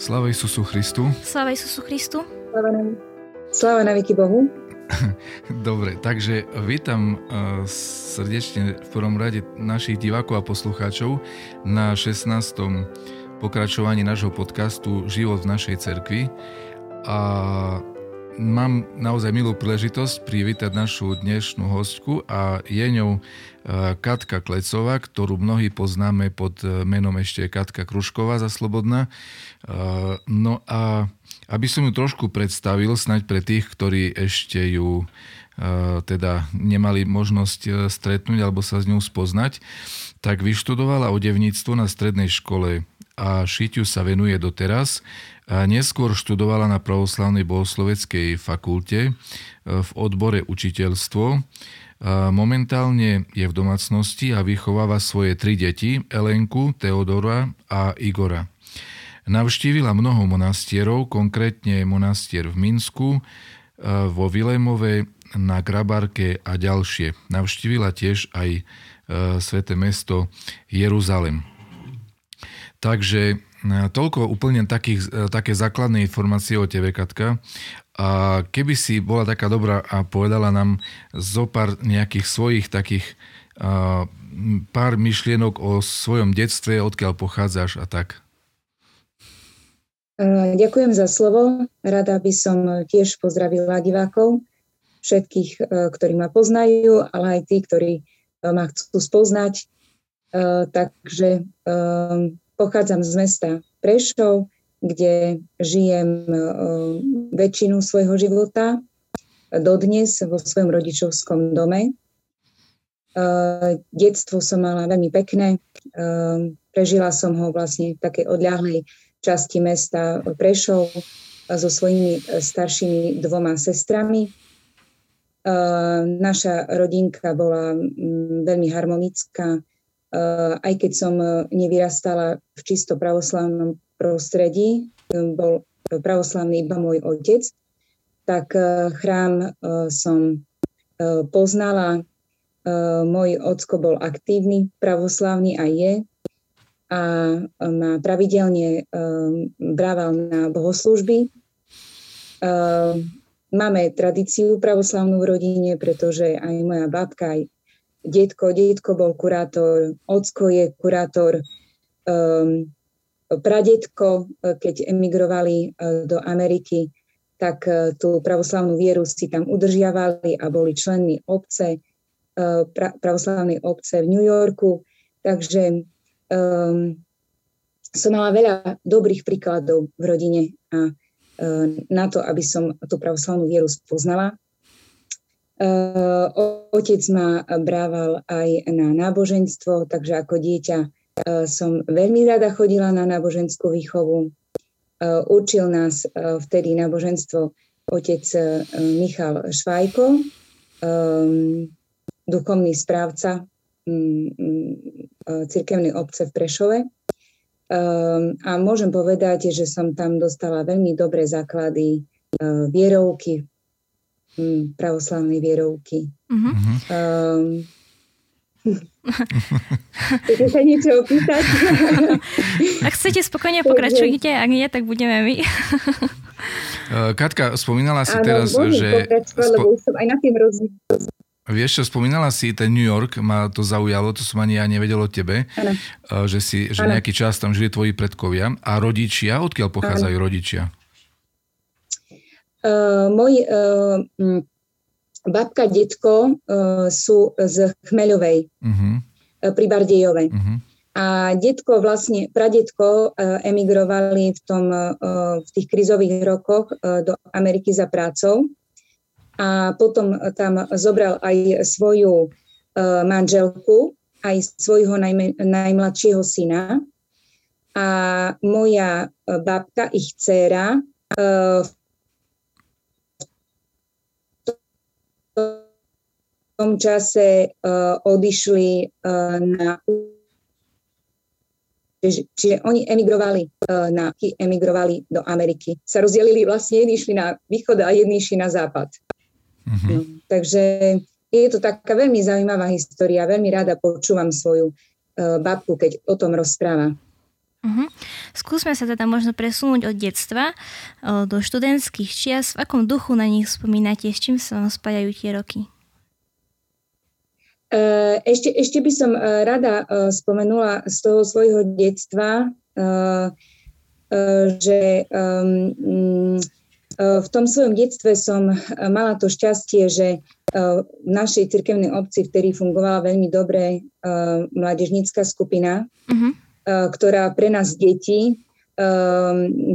Sláva Isusu Christu. Sláva Isusu Christu. Sláva na, Sláva na veky Bohu. Dobre, takže vítam uh, srdečne v prvom rade našich divákov a poslucháčov na 16. pokračovaní nášho podcastu Život v našej cerkvi. A mám naozaj milú príležitosť privítať našu dnešnú hostku a je ňou Katka Klecová, ktorú mnohí poznáme pod e, menom ešte Katka Krušková za Slobodná. No a aby som ju trošku predstavil, snaď pre tých, ktorí ešte ju teda nemali možnosť e, stretnúť alebo sa s ňou spoznať, tak vyštudovala odevníctvo na strednej škole a šitiu sa venuje doteraz. A neskôr študovala na pravoslavnej bohosloveckej fakulte e, v odbore učiteľstvo Momentálne je v domácnosti a vychováva svoje tri deti, Elenku, Teodora a Igora. Navštívila mnoho monastierov, konkrétne monastier v Minsku, vo Vilémove, na Grabarke a ďalšie. Navštívila tiež aj sveté mesto Jeruzalem. Takže toľko úplne takých, také základné informácie o tebe, Katka. A keby si bola taká dobrá a povedala nám zo pár nejakých svojich takých pár myšlienok o svojom detstve, odkiaľ pochádzaš a tak. Ďakujem za slovo. Rada by som tiež pozdravila divákov, všetkých, ktorí ma poznajú, ale aj tí, ktorí ma chcú spoznať. Takže pochádzam z mesta Prešov, kde žijem e, väčšinu svojho života, dodnes vo svojom rodičovskom dome. E, detstvo som mala veľmi pekné, e, prežila som ho vlastne v takej odľahlej časti mesta Prešov so svojimi staršími dvoma sestrami. Naša rodinka bola veľmi harmonická, aj keď som nevyrastala v čisto pravoslavnom prostredí, bol pravoslavný iba môj otec, tak chrám som poznala. Môj ocko bol aktívny, pravoslavný a je a ma pravidelne brával na bohoslužby. Máme tradíciu pravoslavnú v rodine, pretože aj moja babka, aj detko, detko bol kurátor, ocko je kurátor, pradetko, e, keď emigrovali e, do Ameriky, tak e, tú pravoslavnú vieru si tam udržiavali a boli členmi obce, pra, pravoslavnej obce v New Yorku. Takže um, som mala veľa dobrých príkladov v rodine a um, na to, aby som tú pravoslavnú vieru spoznala. Otec ma brával aj na náboženstvo, takže ako dieťa som veľmi rada chodila na náboženskú výchovu. Učil nás vtedy náboženstvo otec Michal Švajko, duchovný správca cirkevnej obce v Prešove. A môžem povedať, že som tam dostala veľmi dobré základy vierovky, pravoslavnej vierovky. Uh-huh. Chcete sa niečo opýtať? Ak chcete, spokojne pokračujte, ak nie, tak budeme my. Eh, Katka, spomínala si Áno, teraz, že... Spo... som aj na tým Vieš čo, spomínala si ten New York, ma to zaujalo, to som ani ja nevedel o tebe, ano. Eh, že, si, že nejaký čas tam žili tvoji predkovia. A rodičia, odkiaľ pochádzajú ano. rodičia? Uh, môj uh, babka, detko uh, sú z Chmeľovej uh-huh. pri Bardejove. Uh-huh. A detko vlastne, pradetko uh, emigrovali v, tom, uh, v tých krizových rokoch do Ameriky za prácou a potom tam zobral aj svoju manželku, aj svojho najme, najmladšieho syna. A moja babka, ich dcéra, v tom čase uh, odišli uh, na Čiže, čiže oni emigrovali, uh, na, emigrovali do Ameriky. Sa rozdelili vlastne, jedni šli na východ a jedni šli na západ. Uh-huh. No, takže je to taká veľmi zaujímavá história. Veľmi rada počúvam svoju uh, babku, keď o tom rozpráva. Uh-huh. Skúsme sa teda možno presunúť od detstva do študentských čias. V akom duchu na nich spomínate? S čím sa vám spájajú tie roky? Ešte, ešte by som rada spomenula z toho svojho detstva, že v tom svojom detstve som mala to šťastie, že v našej cirkevnej obci, vtedy fungovala veľmi dobre mládežnícka skupina, uh-huh. ktorá pre nás deti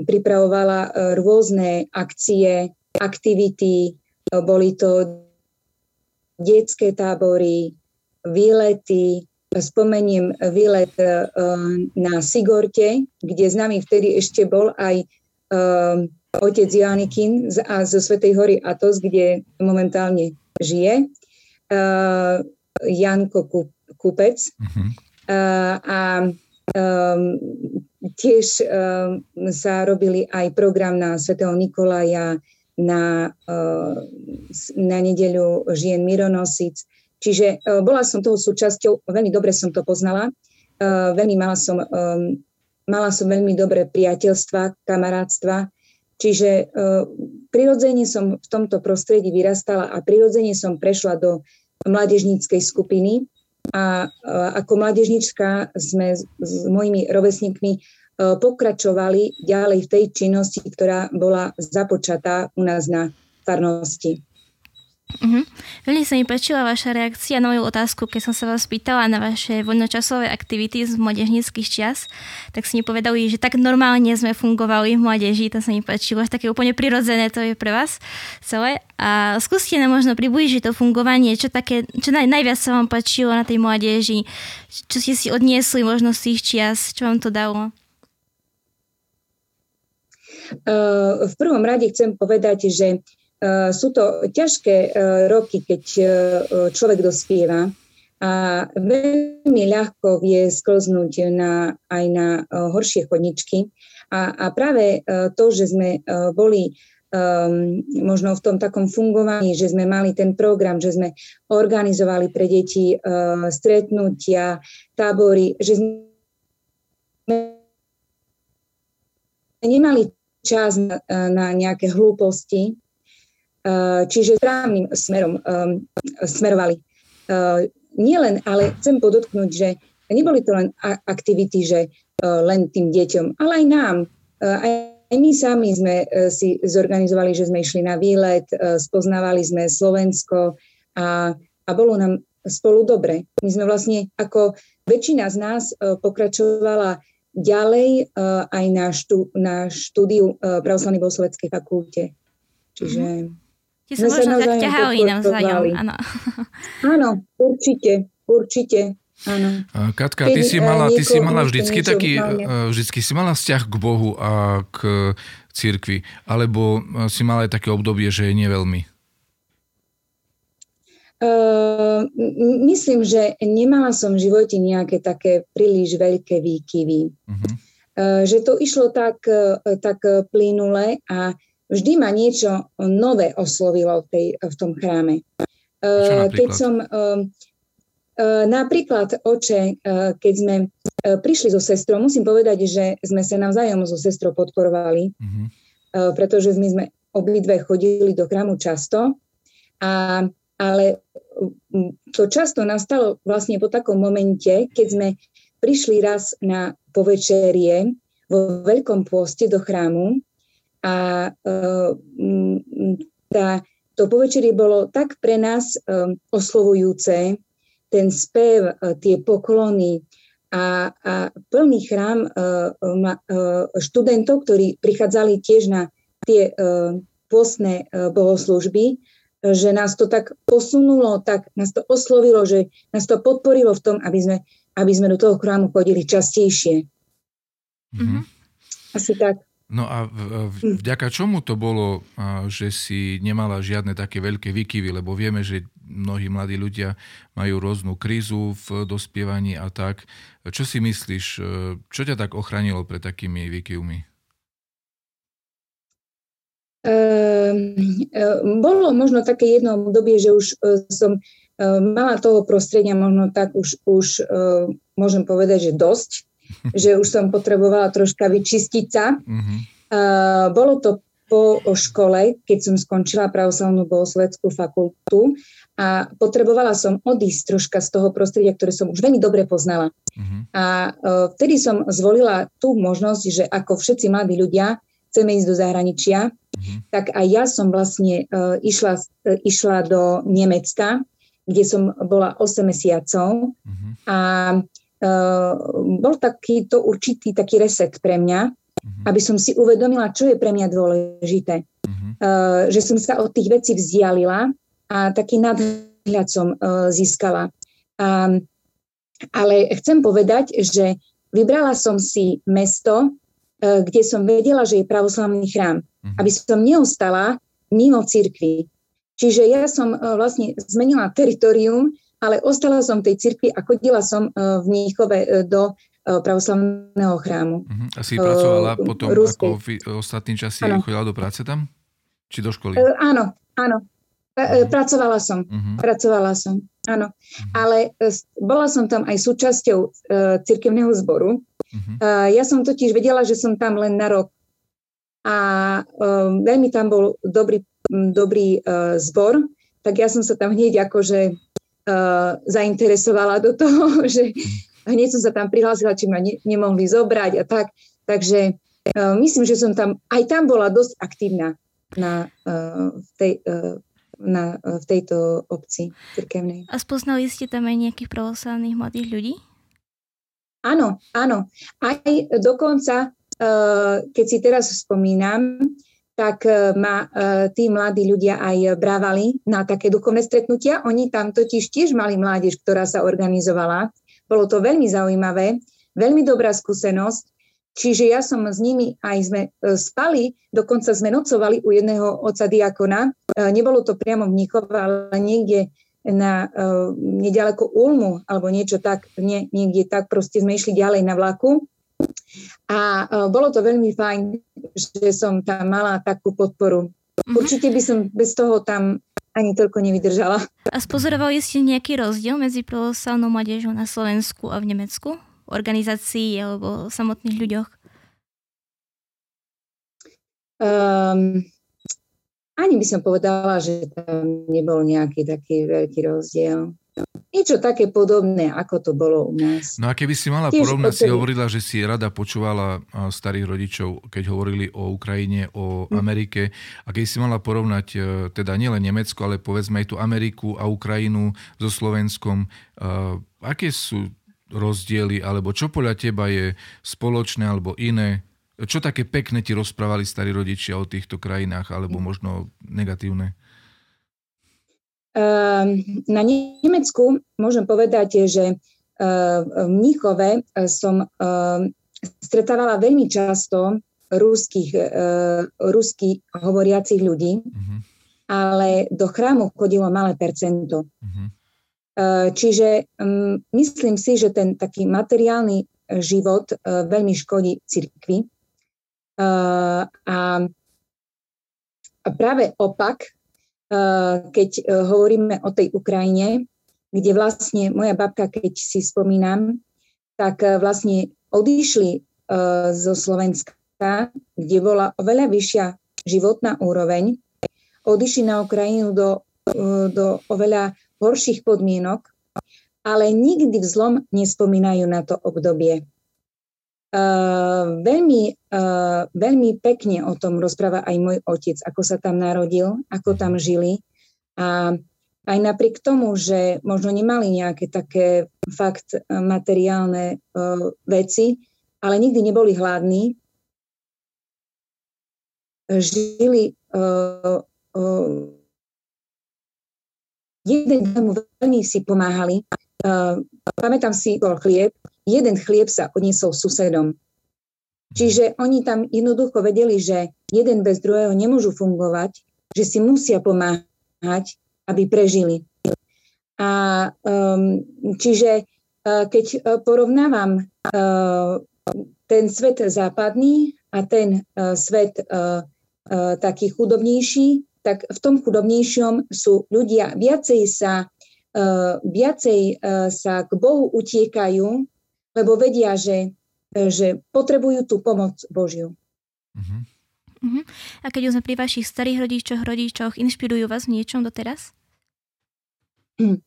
pripravovala rôzne akcie, aktivity, boli to detské tábory, výlety, spomeniem výlet na Sigorte, kde s nami vtedy ešte bol aj otec Janikin a zo Svetej hory Atos, kde momentálne žije, uh, Janko Kupec. Uh-huh. Uh, a tiež sa robili aj program na Svetého Nikolaja, na, na nedeľu žien Mironosic. Čiže uh, bola som toho súčasťou, veľmi dobre som to poznala, uh, veľmi mala som, um, mala som veľmi dobré priateľstva, kamarátstva. Čiže prirodzene som v tomto prostredí vyrastala a prirodzene som prešla do mládežníckej skupiny. A ako mládežnička sme s, mojimi rovesníkmi pokračovali ďalej v tej činnosti, ktorá bola započatá u nás na farnosti. Uh-huh. Veľmi sa mi páčila vaša reakcia na moju otázku, keď som sa vás pýtala na vaše voľnočasové aktivity z mladežnických čias, tak si mi povedali, že tak normálne sme fungovali v mladeži, to sa mi páčilo, také úplne prirodzené to je pre vás celé. A skúste nám možno priblížiť to fungovanie, čo, také, čo naj, najviac sa vám páčilo na tej mládeži, čo ste si odniesli možno z tých čias, čo vám to dalo? Uh, v prvom rade chcem povedať, že Eh, sú to ťažké eh, roky, keď eh, človek dospieva a veľmi ľahko vie sklznúť na, aj na horšie chodničky. A, a práve to, že sme boli um, možno v tom takom fungovaní, že sme mali ten program, že sme organizovali pre deti uh, stretnutia, tábory, že sme nemali čas na, na nejaké hlúposti, čiže správnym smerom um, smerovali. Uh, nielen, ale chcem podotknúť, že neboli to len aktivity, že uh, len tým deťom, ale aj nám. Aj my sami sme si zorganizovali, že sme išli na výlet, spoznávali sme Slovensko a, a bolo nám spolu dobre. My sme vlastne ako väčšina z nás pokračovala ďalej aj na, štú, na štúdiu pravoslavnej bohosloveckej fakulte. Čiže... Mm-hmm. Ti sa možno tak ťahali navzájom, áno. Áno, určite, určite. Áno. Katka, ty si mala, ty si mala vždycky taký, vždycky si mala vzťah k Bohu a k cirkvi, alebo si mala aj také obdobie, že nie veľmi? Uh, myslím, že nemala som v živote nejaké také príliš veľké výkyvy. Uh-huh. Uh, že to išlo tak, tak plynule a vždy ma niečo nové oslovilo v, tej, v tom chráme. Uh, keď som uh, uh, napríklad oče, keď sme prišli so sestrou, musím povedať, že sme sa navzájom so sestrou podporovali, uh-huh. pretože my sme obidve chodili do chrámu často, a, ale to často nastalo vlastne po takom momente, keď sme prišli raz na povečerie vo Veľkom pôste do chrámu a e, tá, to povečerie bolo tak pre nás e, oslovujúce, ten spev, e, tie poklony a, a plný chrám študentov, ktorí prichádzali tiež na tie postné bohoslužby, že nás to tak posunulo, tak nás to oslovilo, že nás to podporilo v tom, aby sme, aby sme do toho chrámu chodili častejšie. Mm-hmm. Asi tak. No a vďaka čomu to bolo, že si nemala žiadne také veľké výkyvy, lebo vieme, že mnohí mladí ľudia majú rôznu krízu v dospievaní a tak. Čo si myslíš, e, čo ťa tak ochránilo pred takými výkyvmi? Ehm, bolo možno také jedno obdobie, že už e, som e, mala toho prostredia možno tak už, už môžem povedať, že dosť že už som potrebovala troška vyčistiť sa. Uh-huh. Uh, bolo to po škole, keď som skončila pravoslavnú bohosvedskú fakultu a potrebovala som odísť troška z toho prostredia, ktoré som už veľmi dobre poznala. Uh-huh. A uh, vtedy som zvolila tú možnosť, že ako všetci mladí ľudia chceme ísť do zahraničia, uh-huh. tak aj ja som vlastne uh, išla, uh, išla do Nemecka, kde som bola 8 mesiacov uh-huh. a bol takýto určitý taký reset pre mňa, uh-huh. aby som si uvedomila, čo je pre mňa dôležité. Uh-huh. Uh, že som sa od tých vecí vzdialila a taký nadhľad som uh, získala. Um, ale chcem povedať, že vybrala som si mesto, kde som vedela, že je pravoslavný chrám, uh-huh. aby som neostala mimo cirkvi. Čiže ja som vlastne zmenila teritorium, ale ostala som v tej cirkvi a chodila som uh, v Níchove uh, do E, pravoslavného chrámu. Uh-huh. A si pracovala uh, potom, Ruskej. ako v ostatný čas si chodila do práce tam? Či do školy? Uh, áno, áno. Uh-huh. Pracovala som. Uh-huh. Pracovala som, áno. Uh-huh. Ale bola som tam aj súčasťou uh, cirkevného zboru. Uh-huh. Uh, ja som totiž vedela, že som tam len na rok. A uh, veľmi tam bol dobrý, dobrý uh, zbor, tak ja som sa tam hneď akože uh, zainteresovala do toho, že hneď som sa tam prihlásila, či ma ne, nemohli zobrať a tak. Takže uh, myslím, že som tam, aj tam bola dosť aktívna na, uh, v, tej, uh, na, uh, v tejto obci cirkevnej. A spoznali ste tam aj nejakých pravoslavných mladých ľudí? Áno, áno. Aj dokonca, uh, keď si teraz spomínam, tak ma tí mladí ľudia aj brávali na také duchovné stretnutia. Oni tam totiž tiež mali mládež, ktorá sa organizovala bolo to veľmi zaujímavé, veľmi dobrá skúsenosť, čiže ja som s nimi aj sme e, spali, dokonca sme nocovali u jedného oca diakona. E, nebolo to priamo v Mnichove, ale niekde na nedaleko Ulmu alebo niečo tak, nie, niekde tak proste sme išli ďalej na vlaku. A bolo to veľmi fajn, že som tam mala takú podporu. Mm-hmm. Určite by som bez toho tam ani toľko nevydržala. A spozorovali ste nejaký rozdiel medzi pravoslavnou mládežou na Slovensku a v Nemecku? Organizácii alebo samotných ľuďoch? Um, ani by som povedala, že tam nebol nejaký taký veľký rozdiel. Niečo také podobné, ako to bolo u nás. No a keby si mala porovnať, si hovorila, že si rada počúvala starých rodičov, keď hovorili o Ukrajine, o hm. Amerike. A keď si mala porovnať e, teda nielen Nemecko, ale povedzme aj tú Ameriku a Ukrajinu so Slovenskom, aké sú rozdiely, alebo čo podľa teba je spoločné alebo iné? Čo také pekné ti rozprávali starí rodičia o týchto krajinách, alebo možno negatívne? Ehm, na Nemecku môžem povedať, že ehm, v Mníchove eh, som ehm, stretávala veľmi často ruských, eh, ruských hovoriacich ľudí, uh-huh. ale do chrámu chodilo malé percento. Uh-huh. Čiže myslím si, že ten taký materiálny život veľmi škodí cirkvi. A práve opak Eh, keď eh, hovoríme o tej Ukrajine, kde vlastne moja babka, keď si spomínam, tak eh, vlastne odišli zo Slovenska, kde bola oveľa vyššia životná úroveň, odišli na Ukrajinu do, do oveľa horších podmienok, ale nikdy vzlom nespomínajú na to obdobie. Uh, veľmi, uh, veľmi pekne o tom rozpráva aj môj otec, ako sa tam narodil, ako tam žili. A aj napriek tomu, že možno nemali nejaké také fakt materiálne uh, veci, ale nikdy neboli hladní, žili uh, uh, jeden mu veľmi si pomáhali. Uh, pamätám si, bol chlieb, jeden chlieb sa odniesol susedom. Čiže oni tam jednoducho vedeli, že jeden bez druhého nemôžu fungovať, že si musia pomáhať, aby prežili. A um, čiže uh, keď uh, porovnávam uh, ten svet západný a ten uh, svet uh, uh, taký chudobnejší, tak v tom chudobnejšom sú ľudia viacej sa, uh, viacej uh, sa k Bohu utiekajú, lebo vedia, že že potrebujú tú pomoc Božiu. Uh-huh. Uh-huh. A keď už sme pri vašich starých rodičoch, rodičoch, inšpirujú vás v niečom doteraz? Hm.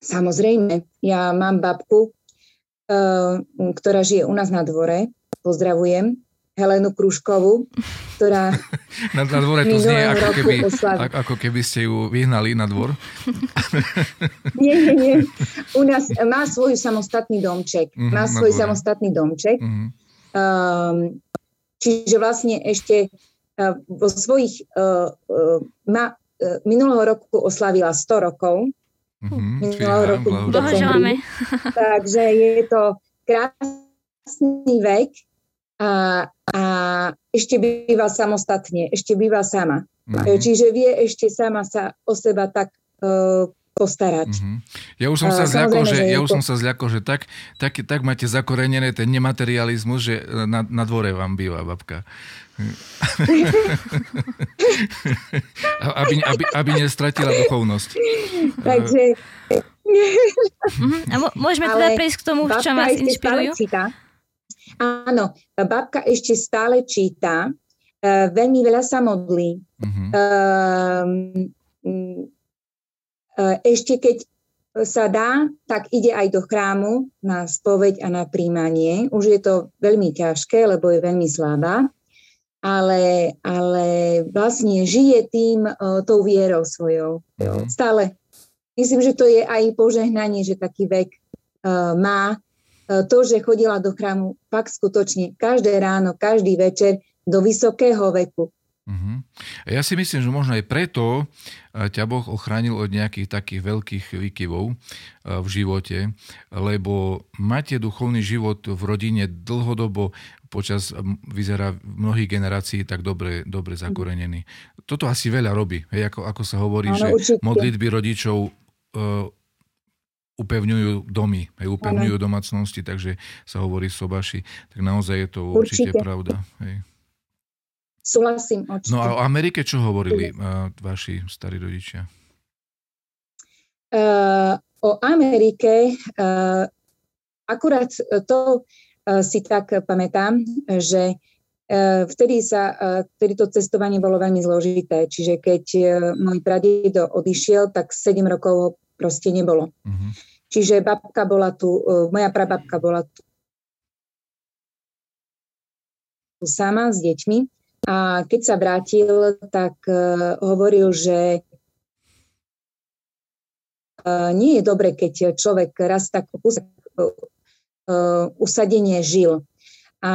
Samozrejme, ja mám babku, uh, ktorá žije u nás na dvore, pozdravujem, Helenu Kruškovú, ktorá na, na dvore to znie, ako keby, ako keby ste ju vyhnali na dvor. nie, nie, nie. U nás má svoj samostatný domček. Mm-hmm, má svoj samostatný domček. Mm-hmm. Um, čiže vlastne ešte uh, vo svojich... Uh, uh, ma, uh, minulého roku oslavila 100 rokov. Mm-hmm, minulého roku Takže je to krásny vek a, a ešte býva samostatne, ešte býva sama. Mm-hmm. Čiže vie ešte sama sa o seba tak uh, postarať. Mm-hmm. Ja už som sa zľakol, že, ja už to... som sa zľakol, že tak, tak, tak máte zakorenené ten nematerializmus, že na, na dvore vám býva babka. aby, aby, aby nestratila duchovnosť. Takže... Mhm. A môžeme teda prejsť k tomu, čo vás inšpirujú? Áno, babka ešte stále číta, uh, veľmi veľa sa modlí. Uh-huh. Uh, ešte keď sa dá, tak ide aj do chrámu na spoveď a na príjmanie. Už je to veľmi ťažké, lebo je veľmi slabá, ale, ale vlastne žije tým, uh, tou vierou svojou. Uh-huh. Stále. Myslím, že to je aj požehnanie, že taký vek uh, má, to, že chodila do chrámu fakt skutočne každé ráno, každý večer do vysokého veku. Uh-huh. Ja si myslím, že možno aj preto e, ťa Boh ochránil od nejakých takých veľkých výkyvov e, v živote, lebo máte duchovný život v rodine dlhodobo počas, vyzerá mnohých generácií tak dobre, dobre zakorenený. Toto asi veľa robí, hej, ako, ako sa hovorí, ano, že určite. modlitby rodičov upevňujú domy, hej, upevňujú ano. domácnosti, takže sa hovorí sobaši. Tak naozaj je to určite, určite pravda. Hej. Súhlasím, určite. No a o Amerike čo hovorili uh, vaši starí rodičia? Uh, o Amerike uh, akurát to uh, si tak pamätám, že uh, vtedy, sa, uh, vtedy to cestovanie bolo veľmi zložité. Čiže keď uh, môj pradedo odišiel, tak 7 rokov proste nebolo. Uh-huh. Čiže babka bola tu, e, moja prababka bola tu sama s deťmi a keď sa vrátil, tak uh, hovoril, že uh, nie je dobre, keď človek raz tak uh, usadenie žil. A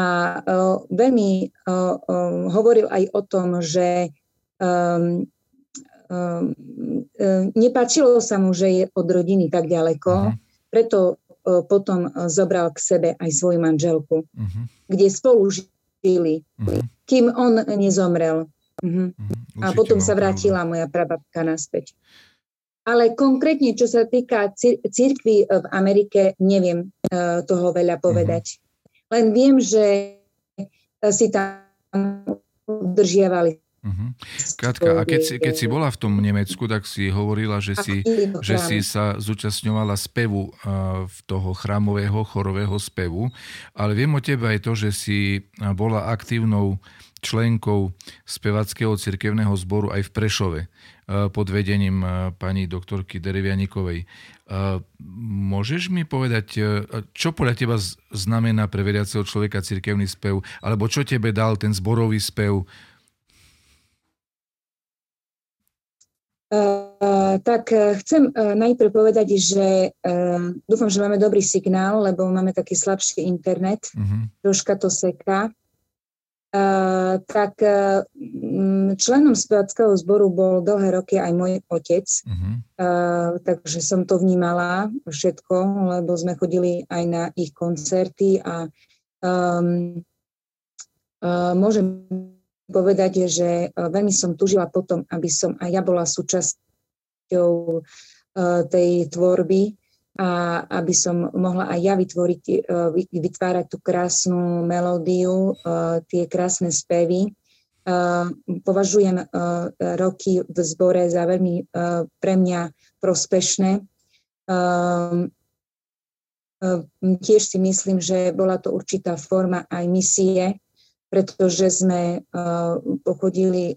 veľmi hovoril aj o tom, že um, nepáčilo sa mu, že je od rodiny tak ďaleko, uh-huh. preto e, potom e, zobral k sebe aj svoju manželku, uh-huh. kde spolu žili, uh-huh. kým on nezomrel. Uh-huh. Uh-huh. A potom sa vrátila moja prababka naspäť. Ale konkrétne, čo sa týka církvy v Amerike, neviem uh, toho veľa povedať. Uh-huh. Len viem, že si tam udržiavali Uh-huh. Katka, a keď si, keď si bola v tom Nemecku, tak si hovorila, že si, že si sa zúčastňovala spevu v toho chrámového, chorového spevu, ale viem o tebe aj to, že si bola aktívnou členkou spevackého cirkevného zboru aj v Prešove pod vedením pani doktorky Derevianikovej. Môžeš mi povedať, čo podľa teba znamená pre veriaceho človeka cirkevný spev, alebo čo tebe dal ten zborový spev, tak uh, chcem uh, najprv povedať, že dúfam, že máme dobrý signál, lebo máme taký slabší internet, uh-huh. troška to seká. Tak uh, členom spevackého zboru bol dlhé roky aj môj otec, uh, takže som to vnímala všetko, lebo sme chodili aj na ich koncerty a um, uh, môžem povedať, že e, veľmi som tužila potom, aby som aj ja bola súčasťou e, tej tvorby a aby som mohla aj ja vytvoriť, e, vytvárať tú krásnu melódiu, tie krásne spevy. Považujem roky v zbore za veľmi pre mňa prospešné. tiež si myslím, že bola to určitá forma aj misie, pretože sme pochodili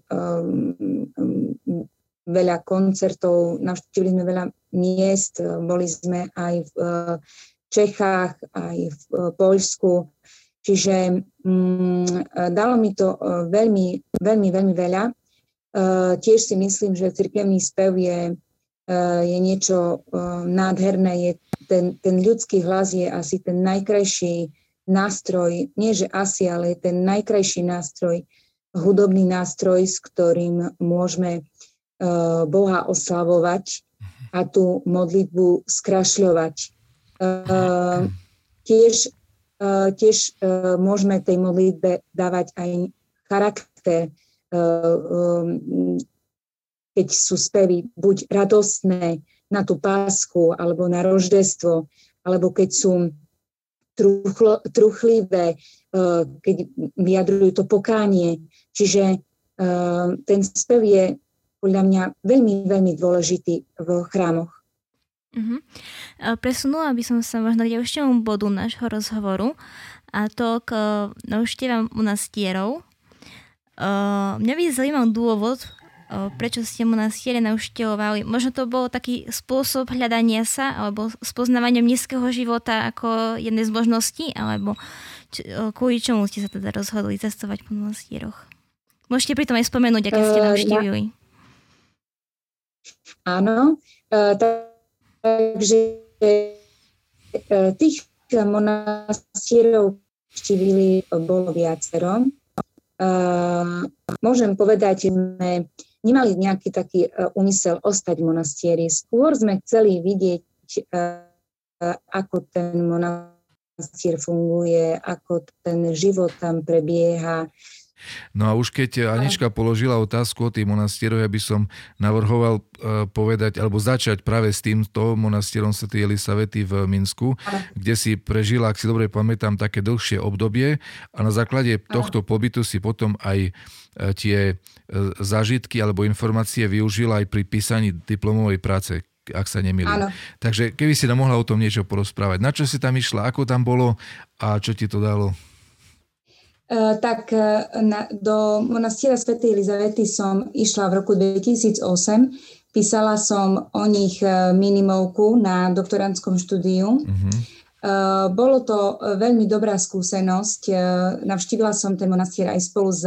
veľa koncertov, navštívili sme veľa miest, boli sme aj v Čechách, aj v Poľsku, čiže um, dalo mi to veľmi, veľmi, veľmi veľa. Tiež si myslím, že cirkevný spev je Eh, je niečo eh, nádherné, je ten, ten ľudský hlas je asi ten najkrajší nástroj, nie že asi, ale je ten najkrajší nástroj, hudobný nástroj, s ktorým môžeme uh, Boha oslavovať a tú modlitbu skrašľovať. Uh, tiež uh, tiež môžeme tej modlitbe dávať aj charakter, keď sú spevy buď radostné na tú pásku alebo na roždestvo, alebo keď sú truchlo, truchlivé, eh, keď vyjadrujú to pokánie. Čiže eh, ten spev je podľa mňa veľmi, veľmi dôležitý v chrámoch. Uh-huh. Presunula by som sa možno k ďalšiemu bodu nášho rozhovoru a to k návštevám monastierov. Mňa by zaujímal dôvod, prečo ste mu na stiere nauštevovali. Možno to bol taký spôsob hľadania sa alebo spoznávania mestského života ako jednej z možností, alebo č- kvôli čomu ste sa teda rozhodli cestovať po monastieroch. Môžete pritom aj spomenúť, aké ste navštívili. Áno, takže tých monastierov navštívili bolo viacero. Môžem povedať, že sme nemali nejaký taký e, úmysel ostať v monastieri. Skôr sme chceli vidieť, e, ako ten monastier funguje, ako ten život tam prebieha. No a už keď Anička položila otázku o tých monastieroch, ja by som navrhoval e, povedať, alebo začať práve s týmto monastierom Sv. Elisavety v Minsku, kde si prežila, ak si dobre pamätám, také dlhšie obdobie a na základe tohto pobytu si potom aj tie E, zážitky alebo informácie využila aj pri písaní diplomovej práce, ak sa nemýlim. Takže keby si nám mohla o tom niečo porozprávať. Na čo si tam išla, ako tam bolo a čo ti to dalo? Uh, tak uh, na, do monastiera Sv. Elizavety som išla v roku 2008. Písala som o nich minimovku na doktorantskom štúdiu. Uh, bolo to veľmi dobrá skúsenosť. Navštívila som ten monastier aj spolu s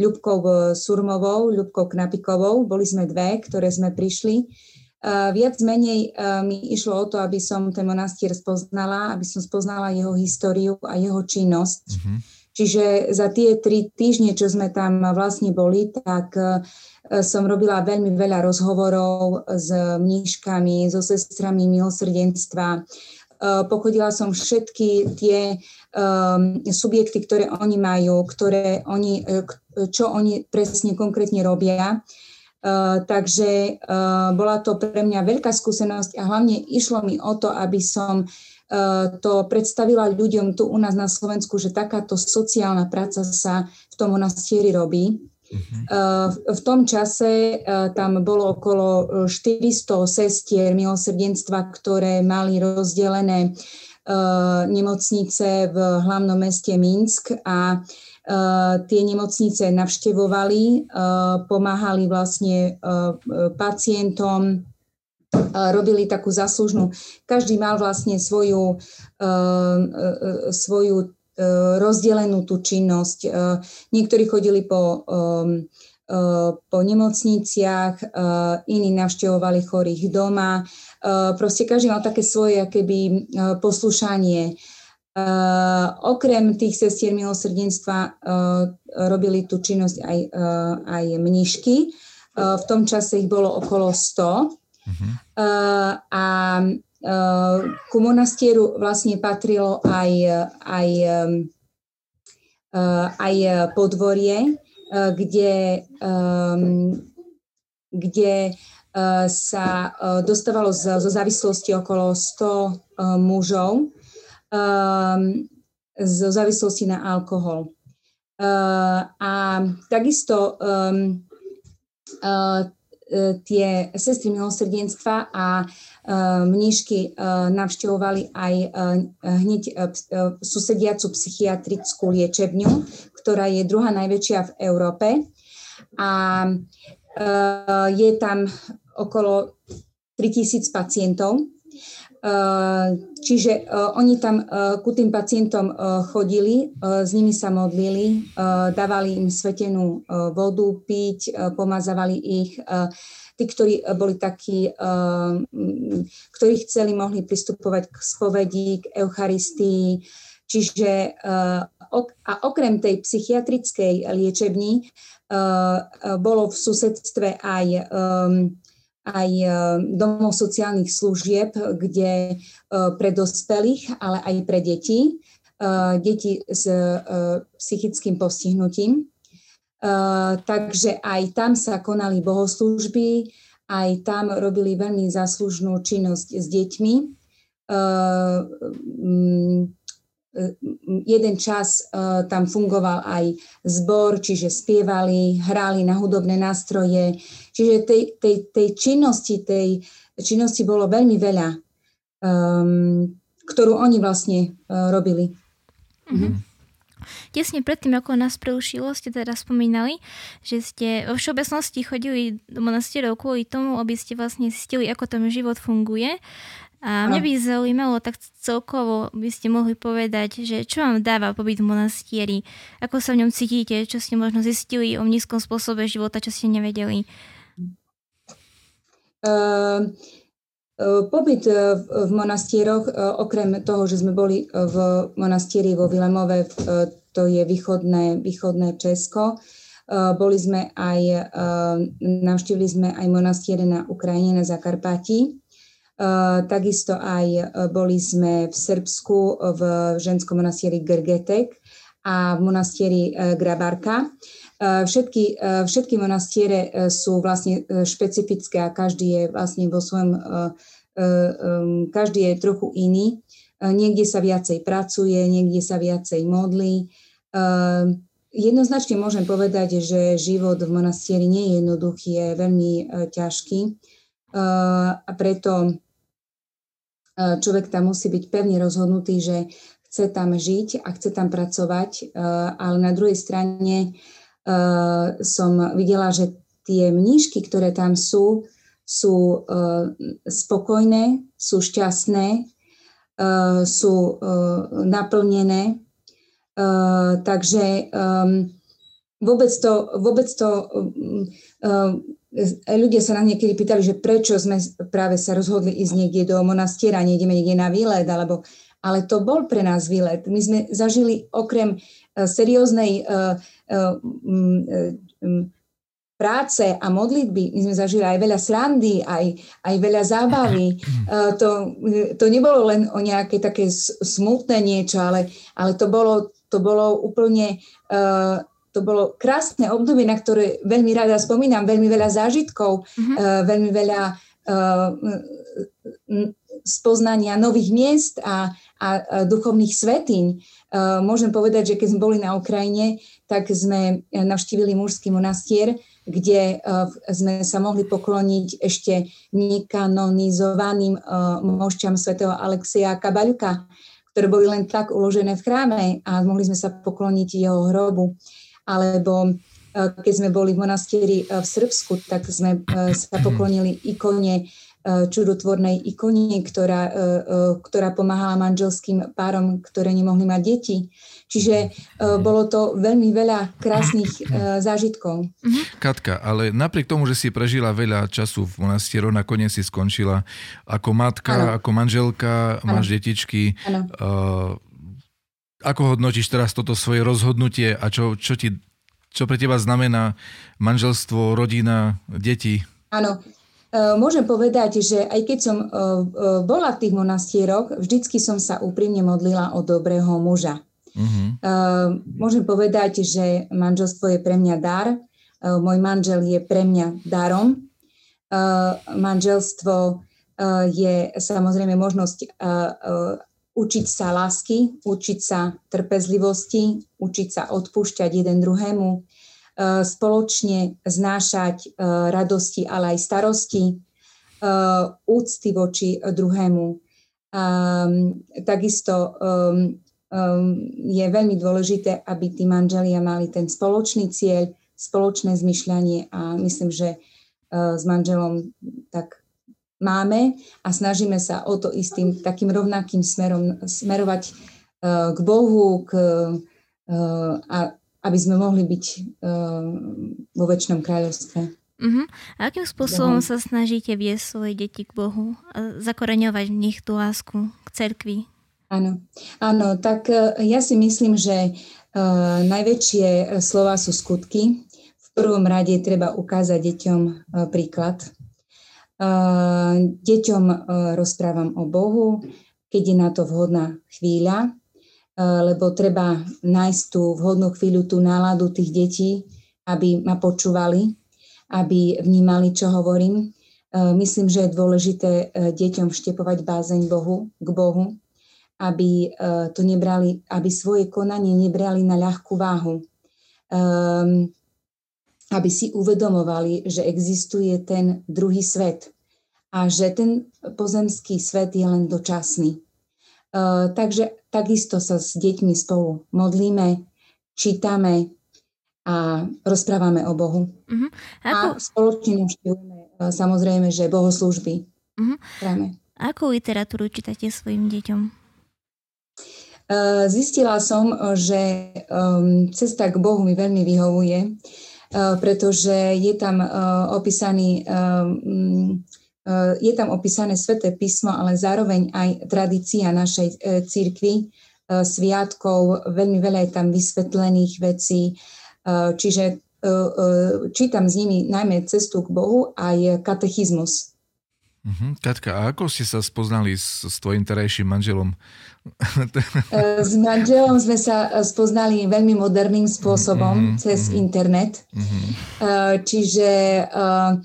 Ľubkou e, Surmovou, Ľubkou Knapikovou. Boli sme dve, ktoré sme prišli. Viac menej mi išlo o to, aby som ten monastier spoznala, aby som spoznala jeho históriu a jeho činnosť. Uh-huh. Čiže za tie tri týždne, čo sme tam vlastne boli, tak uh, som robila veľmi veľa rozhovorov s mníškami, so sestrami milosrdenstva. Pochodila som všetky tie um, subjekty, ktoré oni majú, ktoré oni, čo oni presne konkrétne robia. Uh, takže uh, bola to pre mňa veľká skúsenosť a hlavne išlo mi o to, aby som to predstavila ľuďom tu u nás na Slovensku, že takáto sociálna práca sa v tom monastieri robí. Uh-huh. V tom čase tam bolo okolo 400 sestier milosrdenstva, ktoré mali rozdelené nemocnice v hlavnom meste Minsk a Eh, tie nemocnice navštevovali, eh, pomáhali vlastne eh, pacientom, robili takú zaslužnú. Každý mal vlastne svoju, svoju rozdelenú tú činnosť. Niektorí chodili po, po nemocniciach, iní navštevovali chorých doma. Proste každý mal také svoje akéby poslušanie. Okrem tých sestier milosrdenstva robili tú činnosť aj, aj mnišky. V tom čase ich bolo okolo 100. Uh-huh. Uh, a uh, ku monastieru vlastne patrilo aj, aj, uh, aj podvorie, kde, kde sa dostávalo zo závislosti okolo 100 uh, mužov zo závislosti na alkohol. A takisto tie sestry milosrdenstva a mníšky navštevovali aj hneď susediacu psychiatrickú liečebňu, ktorá je druhá najväčšia v Európe. A je tam okolo 3000 pacientov čiže eh, oni tam eh, ku tým pacientom chodili, s nimi sa modlili, dávali im svetenú vodu piť, pomazávali ich. Tí, ktorí boli takí, ktorí chceli, mohli pristupovať k spovedi, k Eucharistii. Čiže a okrem tej psychiatrickej liečební bolo v susedstve aj aj e, domov sociálnych služieb, kde e, pre dospelých, ale aj pre deti, e, deti s psychickým postihnutím. Takže aj tam sa konali bohoslúžby, aj tam robili veľmi záslužnú činnosť s deťmi jeden čas tam fungoval aj zbor, čiže spievali, hrali na hudobné nástroje. Čiže tej, tej, tej činnosti, tej činnosti bolo veľmi veľa, um, ktorú oni vlastne uh, robili. Mm-hmm. Tesne predtým, ako nás preušilo, ste teda spomínali, že ste vo všeobecnosti chodili do monastierov kvôli tomu, aby ste vlastne zistili, ako tam život funguje. A mňa by zaujímalo, tak celkovo by ste mohli povedať, že čo vám dáva pobyt v monastieri, ako sa v ňom cítite, čo ste možno zistili o nízkom spôsobe života, čo ste nevedeli. Uh, Pobyt v monastieroch, okrem toho, že sme boli v monastieri vo Vilemove, to je východné, východné Česko, boli sme aj, navštívili sme aj monastiere na Ukrajine, na Zakarpatí. Takisto aj e, boli sme v Srbsku v ženskom monastieri Gergetek a v monastieri e, Grabarka. E, všetky, všetky monastiere sú vlastne špecifické a každý je vlastne vo svojom, každý je trochu iný. Niekde sa viacej pracuje, niekde sa viacej modlí. Jednoznačne môžem povedať, že život v monastieri nie je jednoduchý, je veľmi ťažký a preto človek tam musí byť pevne rozhodnutý, že chce tam žiť a chce tam pracovať, ale na druhej strane som videla, že tie mnížky, ktoré tam sú, sú spokojné, sú šťastné, sú naplnené. Takže vôbec to, vôbec to ľudia sa nám niekedy pýtali, že prečo sme práve sa rozhodli ísť niekde do monastiera, nejdeme niekde na výlet, alebo, ale to bol pre nás výlet. My sme zažili okrem serióznej uh, uh, um, práce a modlitby, my sme zažili aj veľa srandy, aj, aj veľa zábavy. To, to nebolo len o nejaké také smutné niečo, ale, ale to, bolo, to bolo úplne to bolo krásne obdobie, na ktoré veľmi rada spomínam, veľmi veľa zážitkov, mm-hmm. veľmi veľa spoznania nových miest a, a, duchovných svetiň. Uh, môžem povedať, že keď sme boli na Ukrajine, tak sme navštívili mužský monastier, kde uh, sme sa mohli pokloniť ešte nekanonizovaným mošťam svätého Alexia Kabaľuka, ktoré boli len tak uložené v chráme a mohli sme sa pokloniť jeho hrobu alebo e, keď sme boli v monastieri e, v Srbsku, tak sme e, sa poklonili ikone, čudotvornej ikone, ktorá, ktorá pomáhala manželským párom, ktoré nemohli mať deti. Čiže bolo to veľmi veľa krásnych zážitkov. Katka, ale napriek tomu, že si prežila veľa času v monastieru, nakoniec si skončila ako matka, ano. ako manželka, ano. máš detičky. Ano. Ako hodnotíš teraz toto svoje rozhodnutie a čo, čo, ti, čo pre teba znamená manželstvo, rodina, deti? Áno, Môžem povedať, že aj keď som e, e, bola v tých monastieroch, vždycky som sa úprimne modlila o dobrého muža. Uh-huh. Môžem povedať, že manželstvo je pre mňa dar. Môj manžel je pre mňa darom. Manželstvo je samozrejme možnosť učiť sa lásky, učiť sa trpezlivosti, učiť sa odpúšťať jeden druhému, spoločne znášať radosti, ale aj starosti, úcty voči druhému. Takisto je veľmi dôležité, aby tí manželia mali ten spoločný cieľ, spoločné zmyšľanie a myslím, že s manželom tak máme a snažíme sa o to istým takým rovnakým smerom smerovať k Bohu, k, a, aby sme mohli byť vo väčšnom kráľovstve. Uh-huh. A akým spôsobom Bohu. sa snažíte viesť svoje deti k Bohu a zakoreňovať v nich tú lásku k cerkvi? Áno, áno, tak ja si myslím, že uh, najväčšie slova sú skutky. V prvom rade treba ukázať deťom uh, príklad. Uh, deťom rozprávam o Bohu, keď je na to vhodná chvíľa, lebo treba nájsť tú vhodnú chvíľu, tú náladu tých detí, aby ma počúvali, aby vnímali, čo hovorím. Myslím, že je dôležité deťom vštepovať bázeň Bohu, k Bohu, aby to nebrali, aby svoje konanie nebrali na ľahkú váhu. Aby si uvedomovali, že existuje ten druhý svet a že ten pozemský svet je len dočasný takže takisto sa s deťmi spolu modlíme, čítame a rozprávame o Bohu. Uh-huh. Ako... A spoločne navštevujeme uh, samozrejme, že bohoslúžby. Uh-huh. Práve. Akú literatúru čítate svojim deťom? Uh, zistila som, že um, cesta k Bohu mi veľmi vyhovuje, pretože je tam opísaný um, Eh, je tam opísané sveté písmo, ale zároveň aj tradícia našej eh, církvy, eh, sviatkov, veľmi veľa je tam vysvetlených vecí, čiže čítam s nimi najmä cestu k Bohu aj katechizmus. Uh-huh. Katka, a ako ste sa spoznali s, s tvojim terajším manželom? s manželom sme sa spoznali veľmi moderným spôsobom uh-huh, cez internet. Uh-huh. Čiže uh,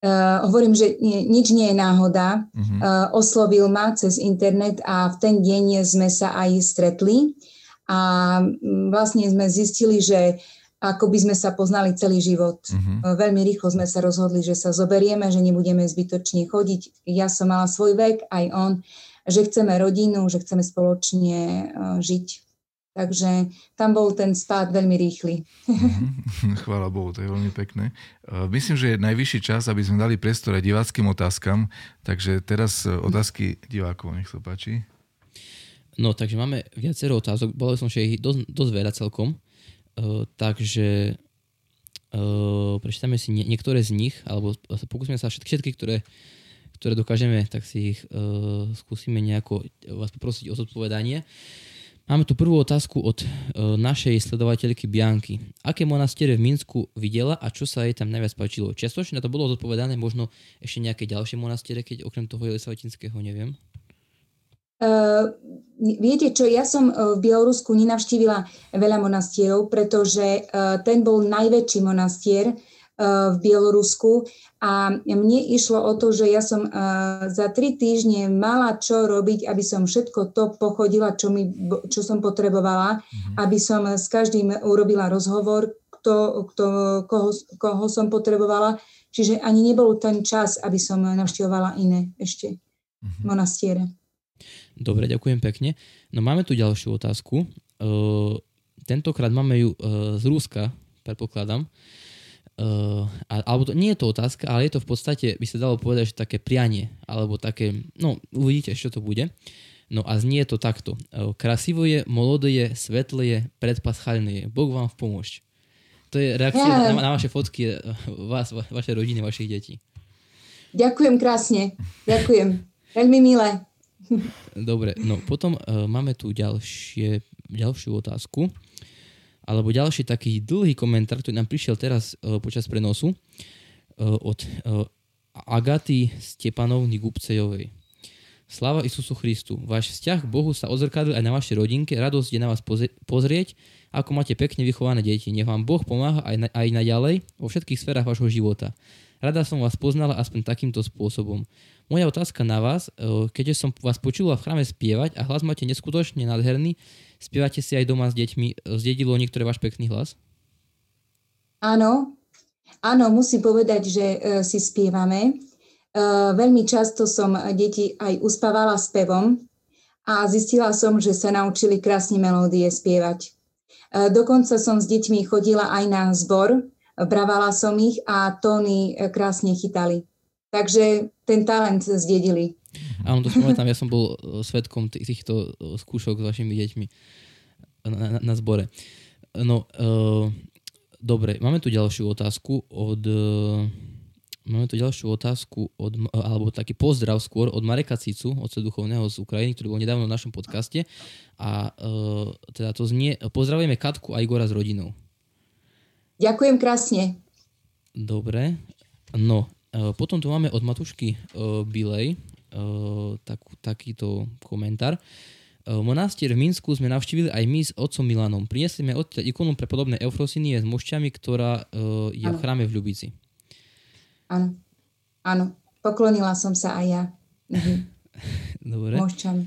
Uh, hovorím, že nie, nič nie je náhoda. Uh-huh. Uh, oslovil ma cez internet a v ten deň sme sa aj stretli a vlastne sme zistili, že ako by sme sa poznali celý život. Uh-huh. Uh, veľmi rýchlo sme sa rozhodli, že sa zoberieme, že nebudeme zbytočne chodiť. Ja som mala svoj vek, aj on, že chceme rodinu, že chceme spoločne uh, žiť. Takže tam bol ten spád veľmi rýchly. Mhm. Chvála Bohu, to je veľmi pekné. Myslím, že je najvyšší čas, aby sme dali priestor aj diváckým otázkam. Takže teraz e, otázky divákov, nech sa páči. No, takže máme viacero otázok. Bolo som, že ich dosť, dosť veľa celkom. Uh, takže uh, prečítame si nie, niektoré z nich, alebo pokúsime sa všetky, všetky ktoré, ktoré dokážeme, tak si ich uh, skúsime nejako vás poprosiť o zodpovedanie. Uh, Máme tu prvú otázku od e, našej sledovateľky Bianky. Aké monastiere v Minsku videla a čo sa jej tam najviac páčilo? Čiastočne na to bolo zodpovedané, možno ešte nejaké ďalšie monastiere, keď okrem toho Jelisavatinského neviem. Uh, viete čo, ja som v Bielorusku nenavštívila veľa monastierov, pretože uh, ten bol najväčší monastier v Bielorusku a mne išlo o to, že ja som za tri týždne mala čo robiť, aby som všetko to pochodila, čo, mi, čo som potrebovala, mm-hmm. aby som s každým urobila rozhovor, kto, kto, koho, koho som potrebovala. Čiže ani nebol ten čas, aby som navštevovala iné ešte mm-hmm. monastiere. Dobre, ďakujem pekne. No máme tu ďalšiu otázku. Uh, tentokrát máme ju uh, z Ruska, predpokladám. Uh, alebo to, nie je to otázka, ale je to v podstate, by sa dalo povedať, že také prianie, alebo také, no uvidíte, čo to bude. No a znie to takto. Eh, krasivo je, molodé je, svetlé je, predpaschalné je. Boh vám v pomôž. To je reakcia yeah. na, na vaše fotky eh, vás, va, vaše rodiny, vašich detí. Ďakujem krásne. Ďakujem. Veľmi milé. Dobre, no potom uh, máme tu ďalšie, ďalšiu otázku alebo ďalší taký dlhý komentár, ktorý nám prišiel teraz uh, počas prenosu uh, od uh, Agaty Stepanovny Gubcejovej. Sláva Isusu Christu. Váš vzťah k Bohu sa ozrkadlil aj na vašej rodinke. Radosť je na vás pozrieť, ako máte pekne vychované deti. Nech vám Boh pomáha aj, na, aj naďalej vo všetkých sférach vášho života. Rada som vás poznala aspoň takýmto spôsobom. Moja otázka na vás, keďže som vás počula v chráme spievať a hlas máte neskutočne nádherný, spievate si aj doma s deťmi, zdedilo niektoré váš pekný hlas? Áno, áno, musím povedať, že uh, si spievame. Uh, veľmi často som deti aj uspávala spevom a zistila som, že sa naučili krásne melódie spievať. Dokonca som s deťmi chodila aj na zbor, bravala som ich a tóny krásne chytali. Takže ten talent zdedili. Áno, to spomínam, ja som bol svetkom týchto skúšok s vašimi deťmi na, na, na zbore. No, uh, Dobre, máme tu ďalšiu otázku od... Eh, máme tu ďalšiu otázku od, alebo taký pozdrav skôr od Mareka Cicu, otca duchovného z Ukrajiny, ktorý bol nedávno v našom podcaste. A uh, teda to znie, pozdravujeme Katku a Igora s rodinou. Ďakujem krásne. Dobre. No, uh, potom tu máme od Matušky uh, Bilej uh, tak, takýto komentár. Uh, E, monastier v Minsku sme navštívili aj my s otcom Milanom. Priniesli sme odtiaľ ikonu pre podobné Eufrosinie s mošťami, ktorá uh, je ano. v chráme v Ľubici. Áno, áno. Poklonila som sa aj ja. Mhm. Dobre. Mošťami.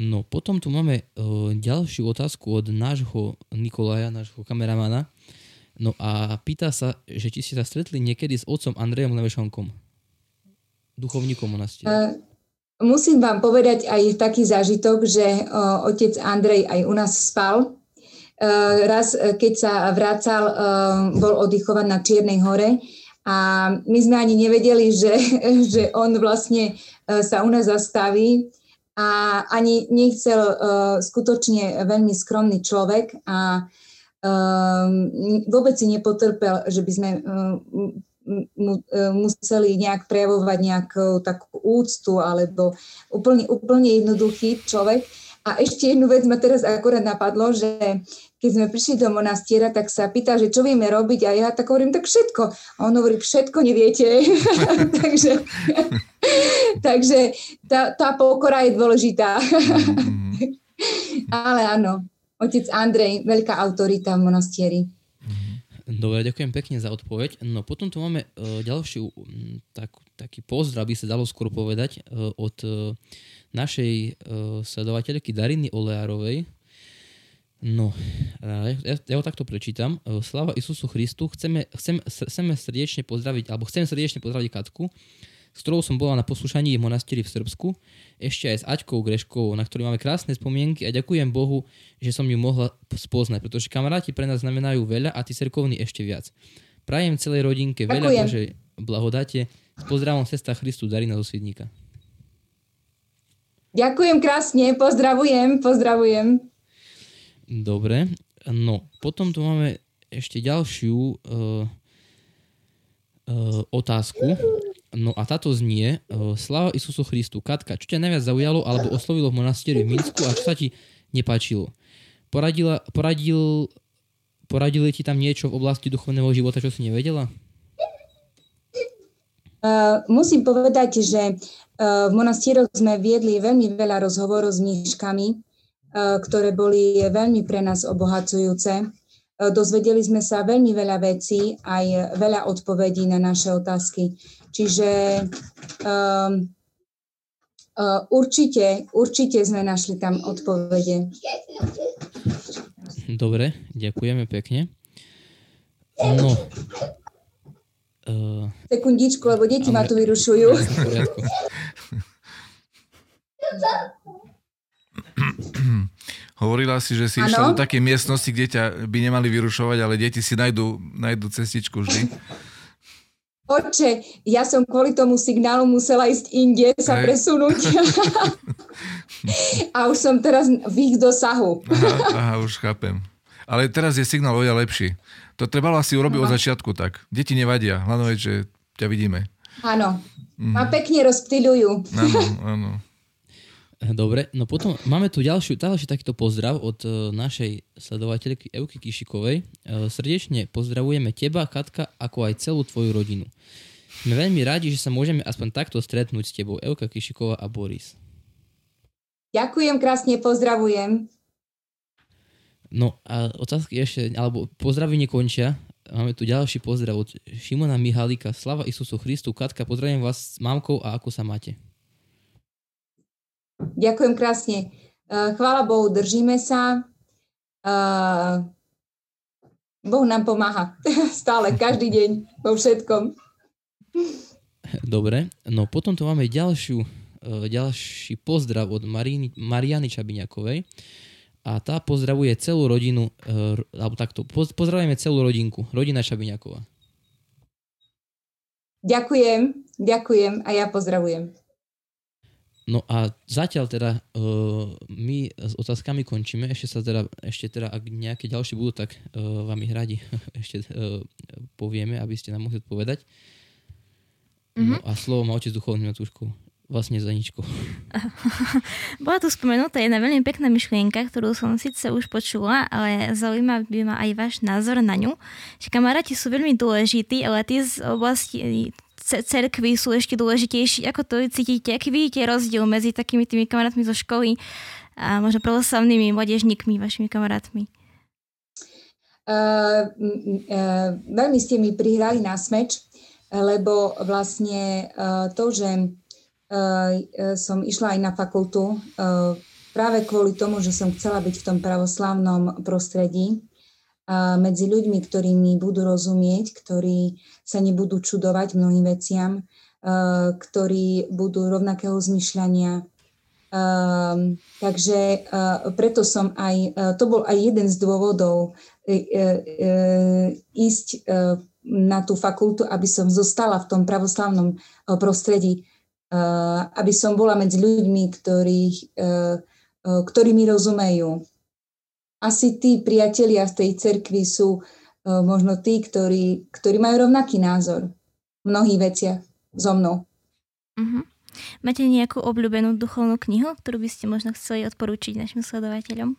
No, potom tu máme uh, ďalšiu otázku od nášho Nikolaja, nášho kameramana. No a pýta sa, že či ste sa stretli niekedy s otcom Andrejom Levešonkom, duchovníkom monastiera. Uh, Musím vám povedať aj taký zážitok, že o, otec Andrej aj u nás spal. E, raz, e, keď sa vracal, e, bol oddychovať na Čiernej hore a my sme ani nevedeli, že, že on vlastne sa u nás zastaví a ani nechcel skutočne veľmi skromný človek a vôbec si nepotrpel, že by sme mu, e, museli nejak prejavovať nejakú takú úctu alebo úplne, úplne jednoduchý človek. A ešte jednu vec ma teraz akorát napadlo, že keď sme prišli do monastiera, tak sa pýta, že čo vieme robiť a ja tak hovorím, tak všetko. A on hovorí, všetko neviete. takže takže tá, tá pokora je dôležitá. Mm-hmm. Ale áno, otec Andrej, veľká autorita v monastieri. Dobre, ďakujem pekne za odpoveď. No potom tu máme uh, ďalšiu um, tak, taký pozdrav, by sa dalo skôr povedať, uh, od uh, našej uh, sledovateľky Dariny Oleárovej. No, ja, ho takto prečítam. Slava Isusu Christu, chceme, chcem, srdečne pozdraviť, alebo chcem srdečne pozdraviť Katku, s ktorou som bola na poslušaní v monastieri v Srbsku, ešte aj s Aťkou Greškovou, na ktorú máme krásne spomienky a ďakujem Bohu, že som ju mohla spoznať, pretože kamaráti pre nás znamenajú veľa a tí cerkovní ešte viac. Prajem celej rodinke ďakujem. veľa Božej blahodate. S pozdravom sesta Christu Darina zo Svidníka. Ďakujem krásne, pozdravujem, pozdravujem. Dobre, no potom tu máme ešte ďalšiu uh, uh, otázku No a táto znie, uh, Sláva Isusu Christu, Katka, čo ťa najviac zaujalo alebo oslovilo v monastieri v Minsku a čo sa ti nepáčilo? Poradila, poradil, poradili ti tam niečo v oblasti duchovného života, čo si nevedela? Uh, musím povedať, že uh, v monastieroch sme viedli veľmi veľa rozhovorov s mníškami, uh, ktoré boli veľmi pre nás obohacujúce. Dozvedeli sme sa veľmi veľa vecí, aj veľa odpovedí na naše otázky. Čiže um, uh, určite, určite sme našli tam odpovede. Dobre, ďakujeme pekne. No. Uh, Sekundičku, lebo deti ma tu vyrušujú. Hovorila si, že si ano? išla do takej miestnosti, kde ťa by nemali vyrušovať, ale deti si nájdú, nájdú cestičku vždy. Oče, ja som kvôli tomu signálu musela ísť inde, sa Hej. presunúť. a už som teraz v ich dosahu. aha, aha, už chápem. Ale teraz je signál oveľa lepší. To trebalo asi urobiť od začiatku tak. Deti nevadia, hlavne, že ťa vidíme. Áno. Mm. A pekne rozptýľujú. Áno, áno. Dobre, no potom máme tu ďalšiu, ďalší takýto pozdrav od uh, našej sledovateľky Euky Kišikovej. Uh, srdečne pozdravujeme teba, Katka, ako aj celú tvoju rodinu. Sme veľmi radi, že sa môžeme aspoň takto stretnúť s tebou, Euka Kišiková a Boris. Ďakujem krásne, pozdravujem. No a otázky ešte, alebo pozdravy nekončia. Máme tu ďalší pozdrav od Šimona Mihalika. Slava Isusu Christu. Katka, pozdravujem vás s mamkou a ako sa máte? Ďakujem krásne. Eh, chvála Bohu, držíme sa. Eh, Boh nám pomáha stále, každý deň, vo všetkom. Dobre, no potom tu máme ďalšiu, e, ďalší pozdrav od Maríny, Mariany Čabiňakovej a tá pozdravuje celú rodinu, e, alebo takto, pozdravujeme celú rodinku, rodina Čabiňaková. Ďakujem, ďakujem a ja pozdravujem. No a zatiaľ teda uh, my s otázkami končíme. Ešte sa teda, ešte teda ak nejaké ďalšie budú, tak uh, vám ich radi ešte uh, povieme, aby ste nám mohli odpovedať. Mm-hmm. No a slovo má otec duchovný Matúškov. Vlastne za ničko. Bola tu spomenutá jedna veľmi pekná myšlienka, ktorú som síce už počula, ale zaujíma by ma aj váš názor na ňu. Že kamaráti sú veľmi dôležití, ale tí z oblasti cerkvy sú ešte dôležitejší. Ako to cítite? Aký vidíte rozdiel medzi takými tými kamarátmi zo školy a možno pravoslavnými mladežníkmi, vašimi kamarátmi? Uh, uh, veľmi ste mi prihrali na smeč, lebo vlastne uh, to, že uh, som išla aj na fakultu uh, práve kvôli tomu, že som chcela byť v tom pravoslavnom prostredí, medzi ľuďmi, ktorí mi budú rozumieť, ktorí sa nebudú čudovať mnohým veciam, ktorí budú rovnakého zmyšľania. Takže preto som aj, to bol aj jeden z dôvodov e, e, e, ísť na tú fakultu, aby som zostala v tom pravoslavnom prostredí, aby som bola medzi ľuďmi, ktorí, ktorí mi rozumejú, asi tí priatelia v tej cerkvi sú uh, možno tí, ktorí, ktorí majú rovnaký názor v mnohých veciach so mnou. Uh-huh. Máte nejakú obľúbenú duchovnú knihu, ktorú by ste možno chceli odporúčiť našim sledovateľom?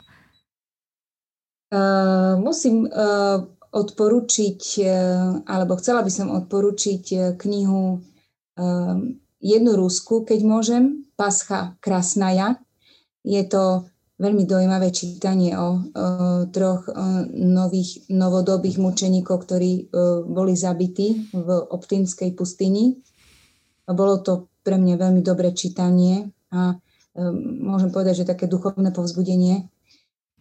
Uh, musím uh, odporučiť, uh, alebo chcela by som odporučiť uh, knihu uh, jednu Rusku, keď môžem, Pascha Krasnaja. Je to veľmi dojímavé čítanie o, o troch nových, novodobých mučeníkov, ktorí o, boli zabití v Optínskej pustini. Bolo to pre mňa veľmi dobré čítanie a o, môžem povedať, že také duchovné povzbudenie.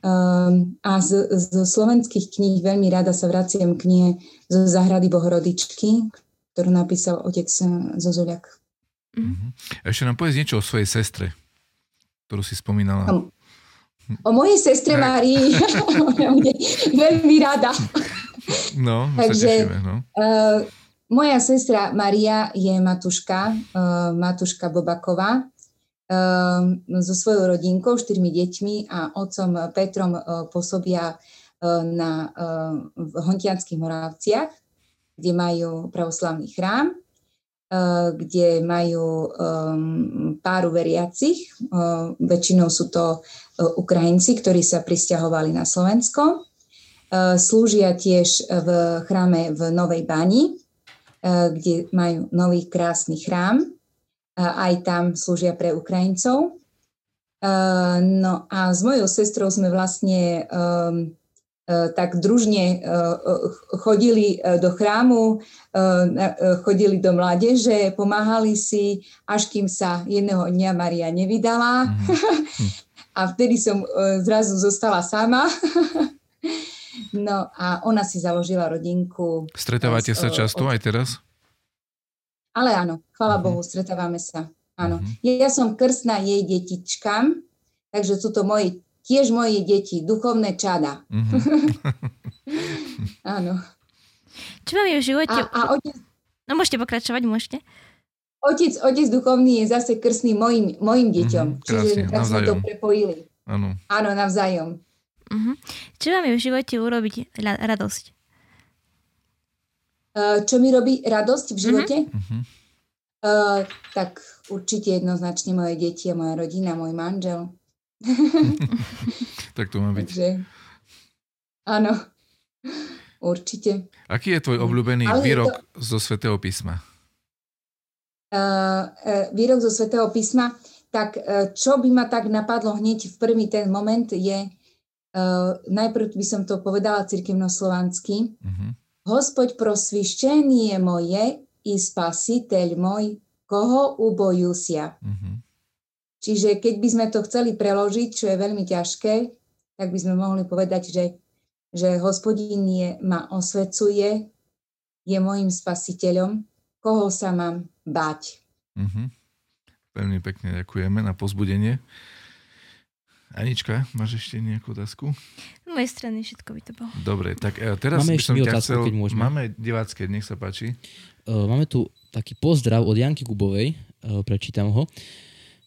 Um, a z, z slovenských kníh veľmi rada sa vraciam k knihe zo Zahrady Bohorodičky, ktorú napísal otec Zozuľak. Mm-hmm. Ešte nám povedz niečo o svojej sestre, ktorú si spomínala. O mojej sestre Marii veľmi rada. No, Takže, tešíme, no. Uh, moja sestra Maria je matuška, uh, matuška Bobaková uh, so svojou rodinkou, štyrmi deťmi a otcom Petrom uh, pôsobia uh, na, uh, v Hontianských Moravciach, kde majú pravoslavný chrám kde majú páru veriacich. Uh, väčšinou sú to uh, Ukrajinci, ktorí sa pristahovali na Slovensko. Slúžia tiež v chráme v Novej Bani, kde majú nový krásny chrám. Aj tam slúžia pre Ukrajincov. No a s mojou sestrou sme vlastne E, tak družne e, e, chodili do chrámu, chodili do mládeže, pomáhali si, až kým sa jedného dňa Maria nevydala. Mm. a vtedy som zrazu zostala sama. no a ona si založila rodinku. Stretávate sa často aj teraz? Ale áno, chvála uh-huh. Bohu, stretávame sa. Áno. Uh-huh. Ja som krstná jej detičkám, takže sú to moje tiež moje deti, duchovné čada. Mm-hmm. Áno. Čo vám je v živote... A, a otec... No môžete pokračovať, môžete. Otec, otec duchovný je zase krstný mojim, mojim deťom. Mm-hmm, Čiže tak sme to prepojili. Áno. Áno, navzájom. Uh-huh. Čo vám je v živote urobiť radosť? Uh, čo mi robí radosť v živote? Uh-huh. Uh, tak určite jednoznačne moje deti a moja rodina, môj manžel. tak to má byť. Takže, áno, určite. Aký je tvoj obľúbený Ale výrok to... zo Svetého písma? Uh, uh, výrok zo Svetého písma, tak uh, čo by ma tak napadlo hneď v prvý ten moment je, uh, najprv by som to povedala cirkevnoslovansky, uh-huh. Hospod prosviščenie moje i spasiteľ môj, koho ubojusia. Uh-huh. Čiže keď by sme to chceli preložiť, čo je veľmi ťažké, tak by sme mohli povedať, že že hospodín je, ma osvecuje, je môjim spasiteľom, koho sa mám bať. Uh-huh. Veľmi pekne ďakujeme na pozbudenie. Anička, máš ešte nejakú otázku? Z mojej strany všetko by to bolo. Dobre, tak e, teraz Máme by som ťa otázku, chcel... keď môžeme. Máme divácké, nech sa páči. Uh, máme tu taký pozdrav od Janky Kubovej, uh, prečítam ho.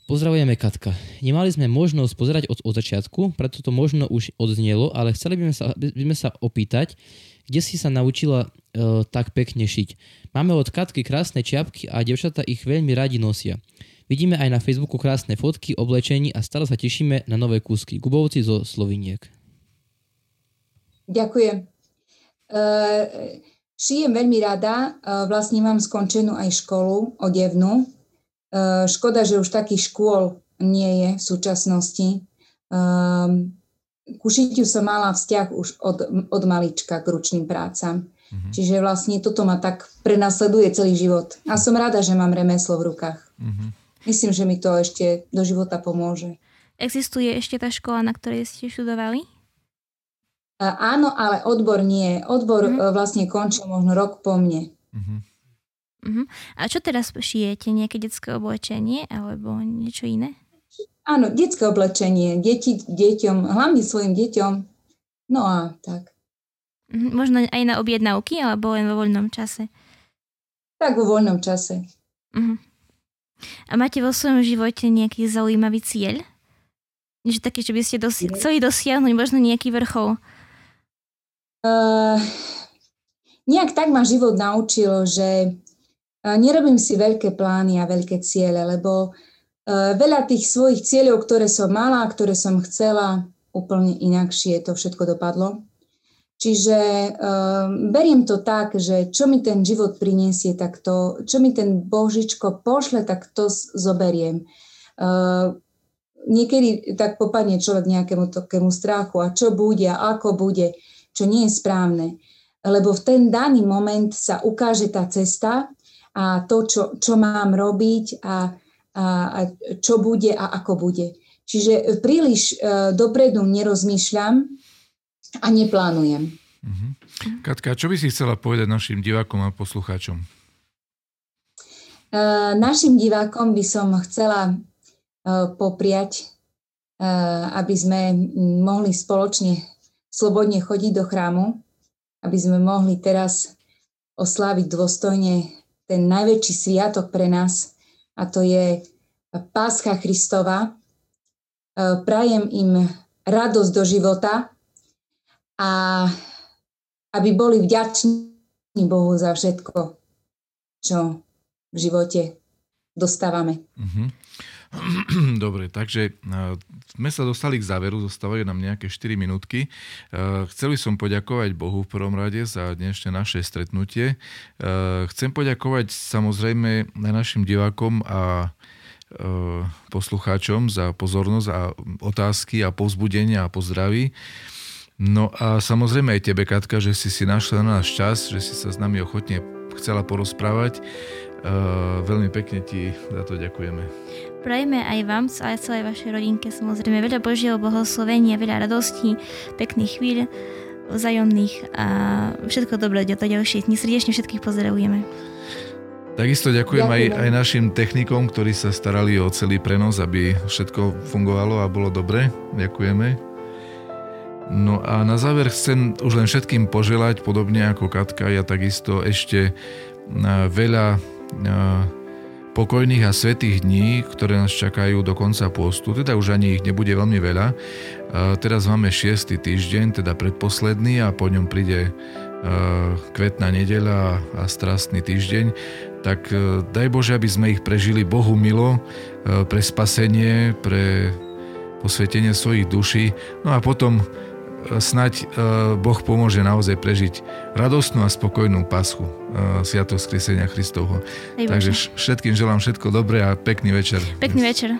Pozdravujeme Katka. Nemali sme možnosť pozerať od, od začiatku, preto to možno už odznelo, ale chceli by sme sa, by sme sa opýtať, kde si sa naučila uh, tak pekne šiť. Máme od Katky krásne čiapky a devčatá ich veľmi radi nosia. Vidíme aj na Facebooku krásne fotky, oblečení a stále sa tešíme na nové kúsky. Gubovci zo Sloviniek. Ďakujem. Uh, šijem veľmi rada, uh, vlastne mám skončenú aj školu odevnú. Uh, škoda, že už takých škôl nie je v súčasnosti. Um, ku šitiu som mala vzťah už od, od malička k ručným prácam. Uh-huh. Čiže vlastne toto ma tak prenasleduje celý život. A som rada, že mám remeslo v rukách. Uh-huh. Myslím, že mi to ešte do života pomôže. Existuje ešte tá škola, na ktorej ste študovali? Uh, áno, ale odbor nie. Odbor uh, vlastne končil možno rok po mne. Uh-huh. Uh-huh. A čo teraz šijete? Nejaké detské oblečenie alebo niečo iné? Áno, detské oblečenie. Deti, deťom, hlavne svojim deťom. No a tak. Uh-huh. Možno aj na objednávky alebo len vo voľnom čase? Tak vo voľnom čase. Uh-huh. A máte vo svojom živote nejaký zaujímavý cieľ? Niečo také, že by ste dosi- chceli dosiahnuť možno nejaký vrchol? Uh, nejak tak ma život naučil, že nerobím si veľké plány a veľké ciele, lebo uh, veľa tých svojich cieľov, ktoré som mala, ktoré som chcela, úplne inakšie to všetko dopadlo. Čiže uh, beriem to tak, že čo mi ten život priniesie, tak to, čo mi ten Božičko pošle, tak to zoberiem. Uh, niekedy tak popadne človek nejakému takému strachu a čo bude a ako bude, čo nie je správne. Lebo v ten daný moment sa ukáže tá cesta a to, čo, čo mám robiť a, a, a čo bude a ako bude. Čiže príliš uh, dopredu nerozmýšľam, a neplánujem. Uh-huh. Katka, čo by si chcela povedať našim divákom a poslucháčom? Uh, našim divákom by som chcela uh, popriať, uh, aby sme mohli spoločne slobodne chodiť do chrámu, aby sme mohli teraz osláviť dôstojne ten najväčší sviatok pre nás, a to je Páscha Kristova. Prajem im radosť do života, a aby boli vďační Bohu za všetko, čo v živote dostávame. Uh-huh. Dobre, takže uh, sme sa dostali k záveru, zostávajú nám nejaké 4 minútky. Uh, chceli som poďakovať Bohu v prvom rade za dnešné naše stretnutie. Uh, chcem poďakovať samozrejme aj našim divákom a poslucháčom za pozornosť a otázky a povzbudenia a pozdraví. No a samozrejme aj tebe, Katka, že si si našla na nás čas, že si sa s nami ochotne chcela porozprávať. Uh, veľmi pekne ti za to ďakujeme. Prajeme aj vám, aj celej vašej rodinke samozrejme veľa Božieho blahoslovenia, veľa radostí, pekných chvíľ vzájomných a všetko dobré do ďalších dní. Srdečne všetkých pozdravujeme. Takisto ďakujem, ďakujem. Aj, aj našim technikom, ktorí sa starali o celý prenos, aby všetko fungovalo a bolo dobre. Ďakujeme. No a na záver chcem už len všetkým poželať, podobne ako Katka, ja takisto ešte veľa pokojných a svetých dní, ktoré nás čakajú do konca postu, teda už ani ich nebude veľmi veľa. Teraz máme 6. týždeň, teda predposledný a po ňom príde kvetná nedeľa a strastný týždeň, tak e, daj Bože, aby sme ich prežili Bohu milo, e, pre spasenie, pre posvetenie svojich duší, no a potom snať e, Boh pomôže naozaj prežiť radostnú a spokojnú paschu e, Sviatosť Skriesenia Christovho. Takže všetkým želám všetko dobré a pekný večer. Pekný večer.